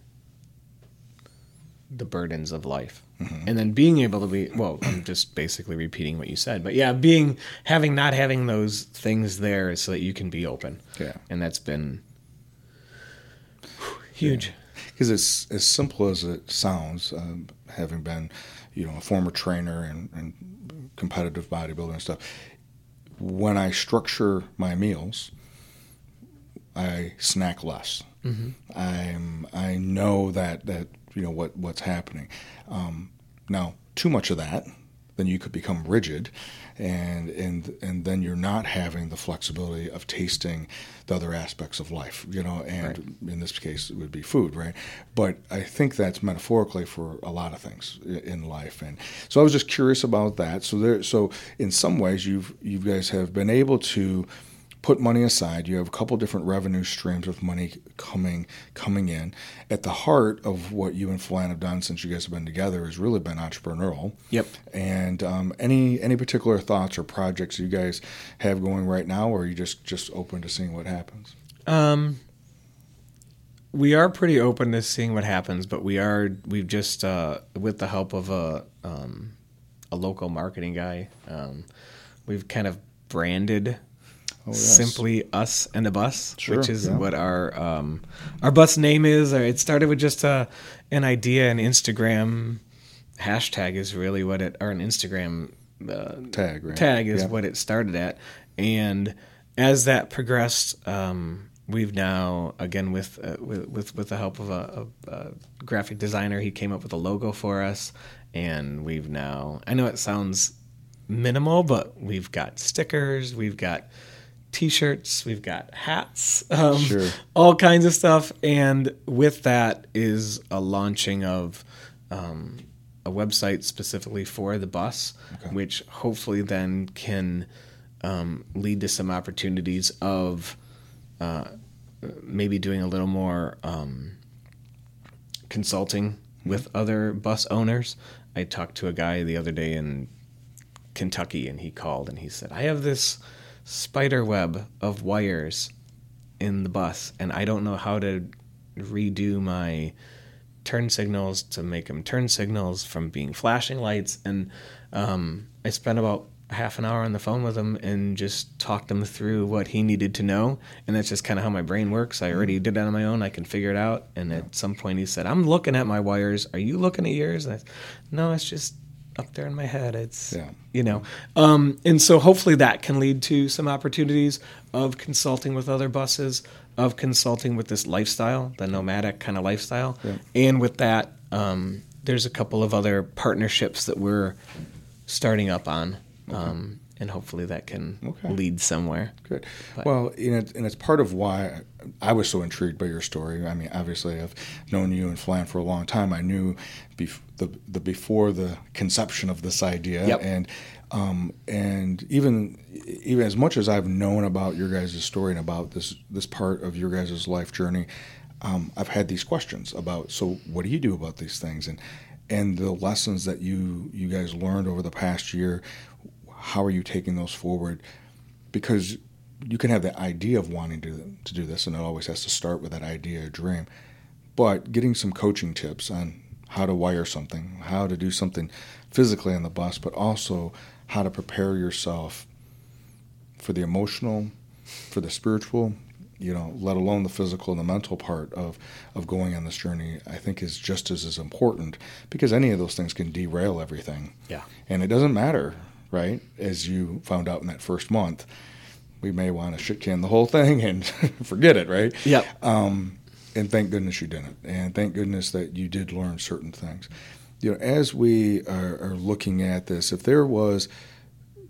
the burdens of life. And then being able to be well, I'm just basically repeating what you said. But yeah, being having not having those things there so that you can be open. Yeah. And that's been huge. Because it's as simple as it sounds, um, having been, you know, a former trainer and, and competitive bodybuilder and stuff. When I structure my meals, I snack less. I'm I know that that you know what what's happening. Um, now, too much of that, then you could become rigid, and and and then you're not having the flexibility of tasting the other aspects of life. You know, and in this case, it would be food, right? But I think that's metaphorically for a lot of things in life, and so I was just curious about that. So there, so in some ways, you've you guys have been able to put money aside. You have a couple different revenue streams of money coming coming in. At the heart of what you and Flan have done since you guys have been together has really been entrepreneurial. Yep. And um, any any particular thoughts or projects you guys have going right now, or are you just just open to seeing what happens? Um, we are pretty open to seeing what happens, but we are we've just uh, with the help of a um, a local marketing guy, um, we've kind of branded Oh, yes. simply us and the bus, Sure, which is yeah. what our um, our bus name is. It started with just a an idea, an Instagram hashtag is really what it or an Instagram uh, Tag, right? tag is Yeah. what it started at and as that progressed um, we've now again with, uh, with with with the help of a, a, a graphic designer he came up with a logo for us and we've now i know it sounds minimal but we've got stickers we've got t-shirts we've got hats um, Sure. all kinds of stuff and with that is a launching of um, a website specifically for the bus which hopefully then can um, lead to some opportunities of uh, maybe doing a little more um, consulting with other bus owners. I talked to a guy the other day in Kentucky, and he called and he said, "I have this spider web of wires in the bus, and I don't know how to redo my turn signals to make them turn signals from being flashing lights." And um, I spent about half an hour on the phone with him and just talked him through what he needed to know. And that's just kind of how my brain works. I already did that on my own. I can figure it out. And at some point, he said, "I'm looking at my wires. Are you looking at yours?" And I, no, it's just up there in my head. It's Yeah. you know, um, and so hopefully that can lead to some opportunities of consulting with other buses, of consulting with this lifestyle, the nomadic kind of lifestyle, and with that, um, there's a couple of other partnerships that we're starting up on, um, and hopefully that can Okay. lead somewhere. Good. But- well, you know, and it's part of why I was so intrigued by your story. I mean, obviously, I've known you and Flan for a long time. I knew bef- the the before the conception of this idea, Yep. and um, and even even as much as I've known about your guys' story and about this this part of your guys' life journey. um, I've had these questions about. So, what do you do about these things? And and the lessons that you you guys learned over the past year. How are you taking those forward? Because you can have the idea of wanting to to do this, and it always has to start with that idea or dream. But getting some coaching tips on how to wire something, how to do something physically on the bus, but also how to prepare yourself for the emotional, for the spiritual, you know, let alone the physical and the mental part of, of going on this journey, I think is just as, as important because any of those things can derail everything. Yeah. And it doesn't matter, right? As you found out in that first month, we may want to shit can the whole thing and forget it, right? Yep. Um, and thank goodness you didn't. And thank goodness that you did learn certain things. You know, as we are, are looking at this, if there was,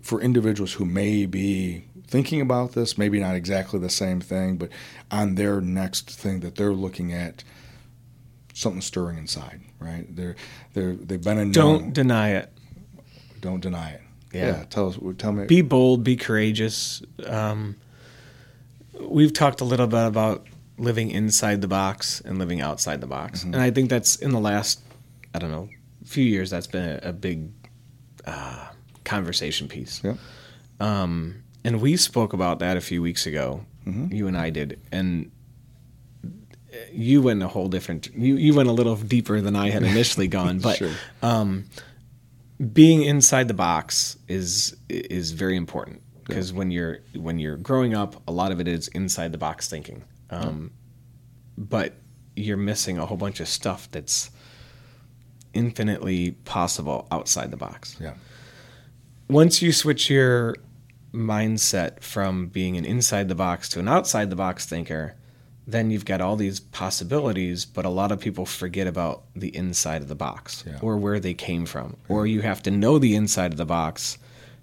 for individuals who may be thinking about this, maybe not exactly the same thing, but on their next thing that they're looking at, something stirring inside, right? They're they're they've been in. Don't deny it. Don't deny it. Yeah. yeah. Tell us. Tell me. Be bold. Be courageous. Um, we've talked a little bit about living inside the box and living outside the box, Mm-hmm. and I think that's in the last, I don't know, few years. That's been a, a big uh, conversation piece. Yeah. Um, and we spoke about that a few weeks ago. Mm-hmm. You and I did, and you went a whole different. You you went a little deeper than I had initially gone, but Sure. um, being inside the box is is very important because when you're when you're growing up, a lot of it is inside the box thinking. Um, But you're missing a whole bunch of stuff that's infinitely possible outside the box Yeah. once you switch your mindset from being an inside the box to an outside the box thinker, then you've got all these possibilities, but a lot of people forget about the inside of the box Yeah. or where they came from. Or you have to know the inside of the box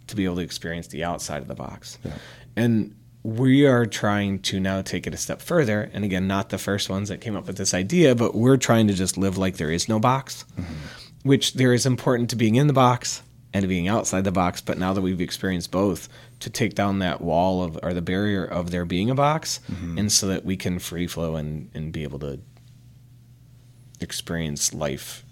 to be able to experience the outside of the box. Yeah. And we are trying to now take it a step further. And again, not the first ones that came up with this idea, but we're trying to just live like there is no box, mm-hmm. which there is important to being in the box and to being outside the box. But now that we've experienced both, to take down that wall of or the barrier of there being a box, and so that we can free flow and, and be able to experience life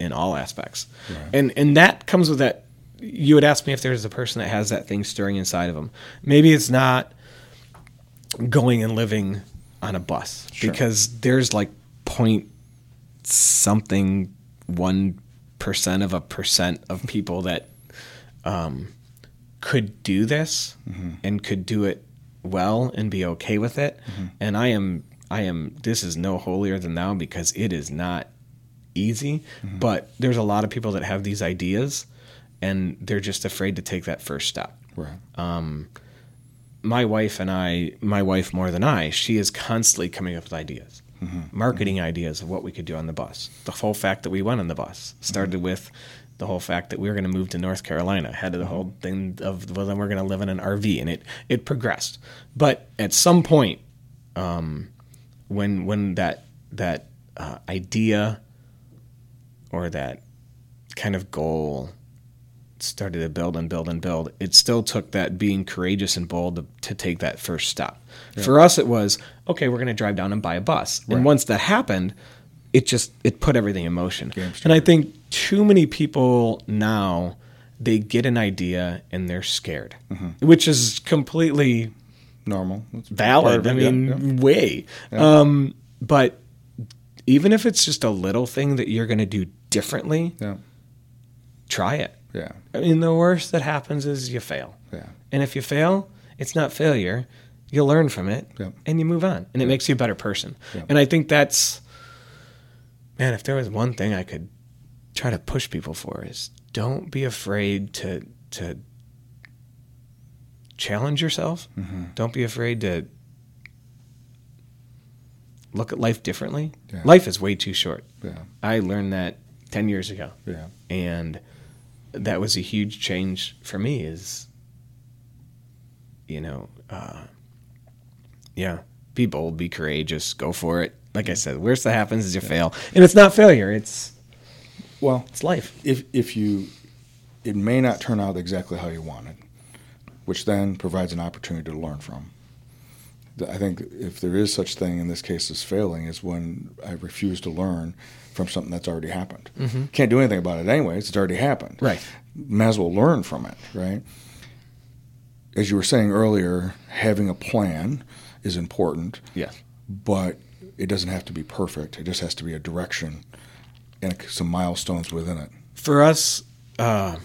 in all aspects. Right. And and that comes with that you would ask me if there's a person that has that thing stirring inside of them. Maybe it's not going and living on a bus Sure. because there's like point something one percent of a percent of people that um, could do this mm-hmm. and could do it well and be okay with it. Mm-hmm. And I am I am this is no holier than thou because it is not easy. Mm-hmm. But there's a lot of people that have these ideas and they're just afraid to take that first step Right. Um, my wife and I, my wife more than I, she is constantly coming up with ideas, marketing ideas of what we could do on the bus. The whole fact that we went on the bus started with the whole fact that we were going to move to North Carolina, had the whole thing of well, then we're going to live in an RV, and it it progressed. But at some point, um, when when that that uh, idea or that kind of goal started to build and build and build, it still took that being courageous and bold to, to take that first step. For us, it was okay. We're going to drive down and buy a bus, and once that happened, it just it put everything in motion. And I think too many people now they get an idea and they're scared, which is completely Normal. Part valid. I it. Yeah, mean, yeah. way. Um, but even if it's just a little thing that you're going to do differently, Yeah. try it. Yeah. I mean, the worst that happens is you fail. Yeah. And if you fail, it's not failure. You learn from it and you move on. And it makes you a better person. And I think that's, man, if there was one thing I could try to push people for is don't be afraid to, to challenge yourself. Mm-hmm. Don't be afraid to look at life differently. Yeah. Life is way too short. Yeah. I learned that 10 years ago Yeah. and that was a huge change for me is you know uh, yeah be bold be courageous go for it like i said worst that happens is you fail and it's not failure it's Well, it's life if if you it may not turn out exactly how you want it, which then provides an opportunity to learn from. I think if there is such thing in this case as failing, is when I refuse to learn from something that's already happened. Mm-hmm. Can't do anything about it anyways. It's already happened. Right. Might as well learn from it. Right. As you were saying earlier, having a plan is important. Yes. But it doesn't have to be perfect. It just has to be a direction and some milestones within it. For us, uh,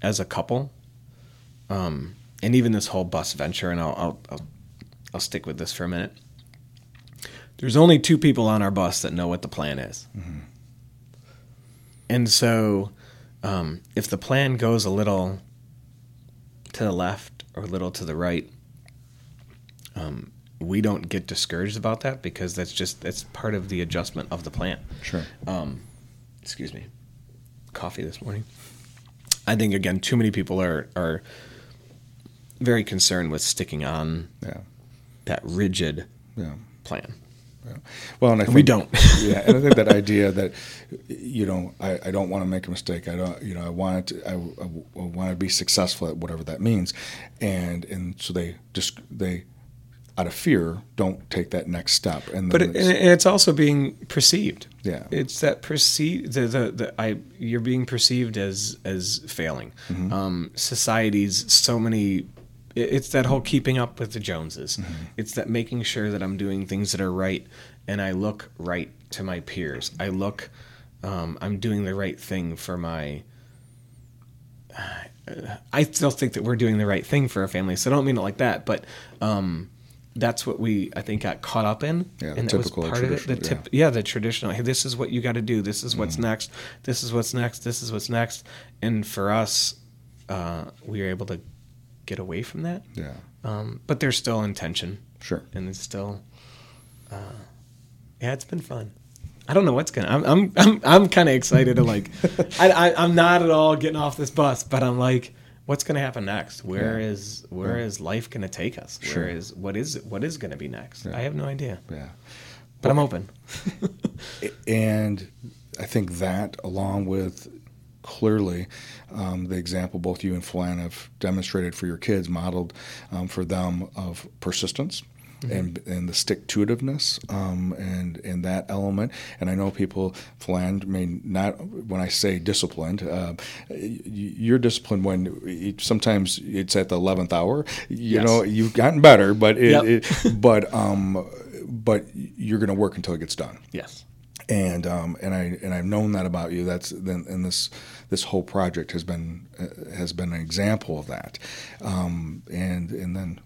as a couple, um, and even this whole bus venture, and I'll, I'll, I'll I'll stick with this for a minute. There's only two people on our bus that know what the plan is, mm-hmm. and so um, if the plan goes a little to the left or a little to the right, um, we don't get discouraged about that because that's just that's part of the adjustment of the plan. Sure. Um, excuse me. Coffee this morning. I think again, too many people are are very concerned with sticking on yeah. that rigid yeah. plan. Yeah. Well, and I think, we don't. yeah, and I think that idea that you know I, I don't want to make a mistake. I don't you know I want to I, I, I want to be successful at whatever that means, and and so they just they out of fear don't take that next step. And but it, and it's also being perceived. Yeah, it's that perceive the, the, the I you're being perceived as as failing. Mm-hmm. Um, society's so many it's that whole keeping up with the Joneses. Mm-hmm. It's that making sure that I'm doing things that are right and I look right to my peers. I look, um, I'm doing the right thing for my. Uh, I still think that we're doing the right thing for our family, so I don't mean it like that, but um, that's what we I think got caught up in, yeah, and that was part of it. The tip, yeah. yeah, the traditional. Hey, this is what you got to do. This is what's mm. next. This is what's next. This is what's next. And for us, uh, we were able to get away from that. Yeah. Um, but there's still intention. Sure. And it's still, uh, yeah, it's been fun. I don't know what's gonna. I'm I'm I'm, I'm kind of excited to like. I, I am not at all getting off this bus, but I'm like, what's gonna happen next? Where yeah. is where yeah. is life gonna take us? Sure. Where is what is what is gonna be next? I have no idea. Yeah. But well, I'm open. and I think that, along with clearly um, the example both you and Flan have demonstrated for your kids, modeled um, for them of persistence. Mm-hmm. And, and the stick to itiveness um, and and that element and I know people Flan may not when I say disciplined uh, you're disciplined when sometimes it's at the eleventh hour you yes. know you've gotten better but it, yep. it but um but you're going to work until it gets done yes and um, and I and I've known that about you. That's then and this this whole project has been uh, has been an example of that. Um, and and then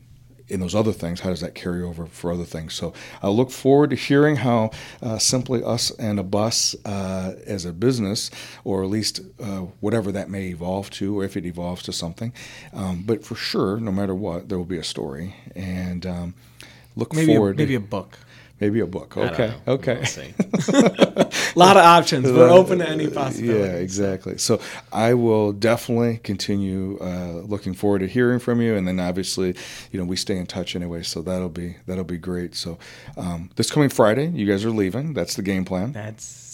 in those other things, how does that carry over for other things? So I look forward to hearing how uh, simply us and a bus uh, as a business, or at least uh, whatever that may evolve to, or if it evolves to something. Um, but for sure, no matter what, there will be a story, and um, look maybe forward. A, maybe a book. Maybe a book. Okay. Okay. a lot of options. We're open to any possibility. Yeah, exactly. So I will definitely continue uh, looking forward to hearing from you, and then obviously, you know, we stay in touch anyway. So that'll be that'll be great. So um, this coming Friday, you guys are leaving. That's the game plan. That's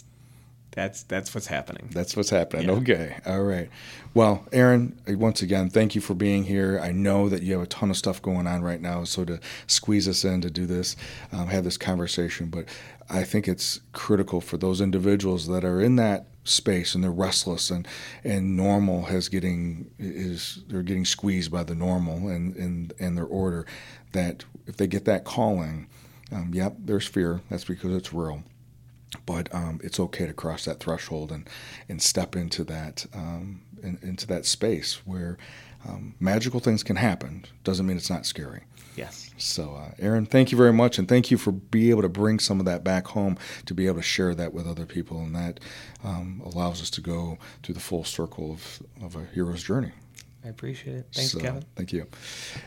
that's that's what's happening. That's what's happening. Yeah. Okay. All right. Well, Aaron, once again, thank you for being here. I know that you have a ton of stuff going on right now, so to squeeze us in to do this, um, have this conversation, but I think it's critical for those individuals that are in that space and they're restless and and normal has getting is they're getting squeezed by the normal and and and their order that if they get that calling um, yep there's fear that's because it's real but um, it's okay to cross that threshold and and step into that um, in, into that space where um, magical things can happen. Doesn't mean it's not scary. Yes. So, uh, Aaron, thank you very much, and thank you for being able to bring some of that back home to be able to share that with other people, and that um, allows us to go through the full circle of, of a hero's journey. I appreciate it. Thanks, so, Kevin. Thank you.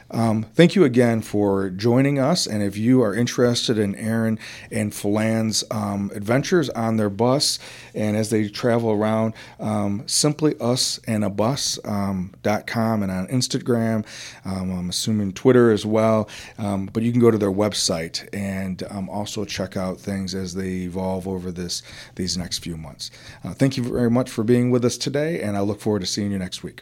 Um, thank you again for joining us. And if you are interested in Aaron and Flan's um, adventures on their bus and as they travel around, um, simply us and a bus.com um, and on Instagram. Um, I'm assuming Twitter as well. Um, but you can go to their website and also check out things as they evolve over this these next few months. Uh, thank you very much for being with us today, and I look forward to seeing you next week.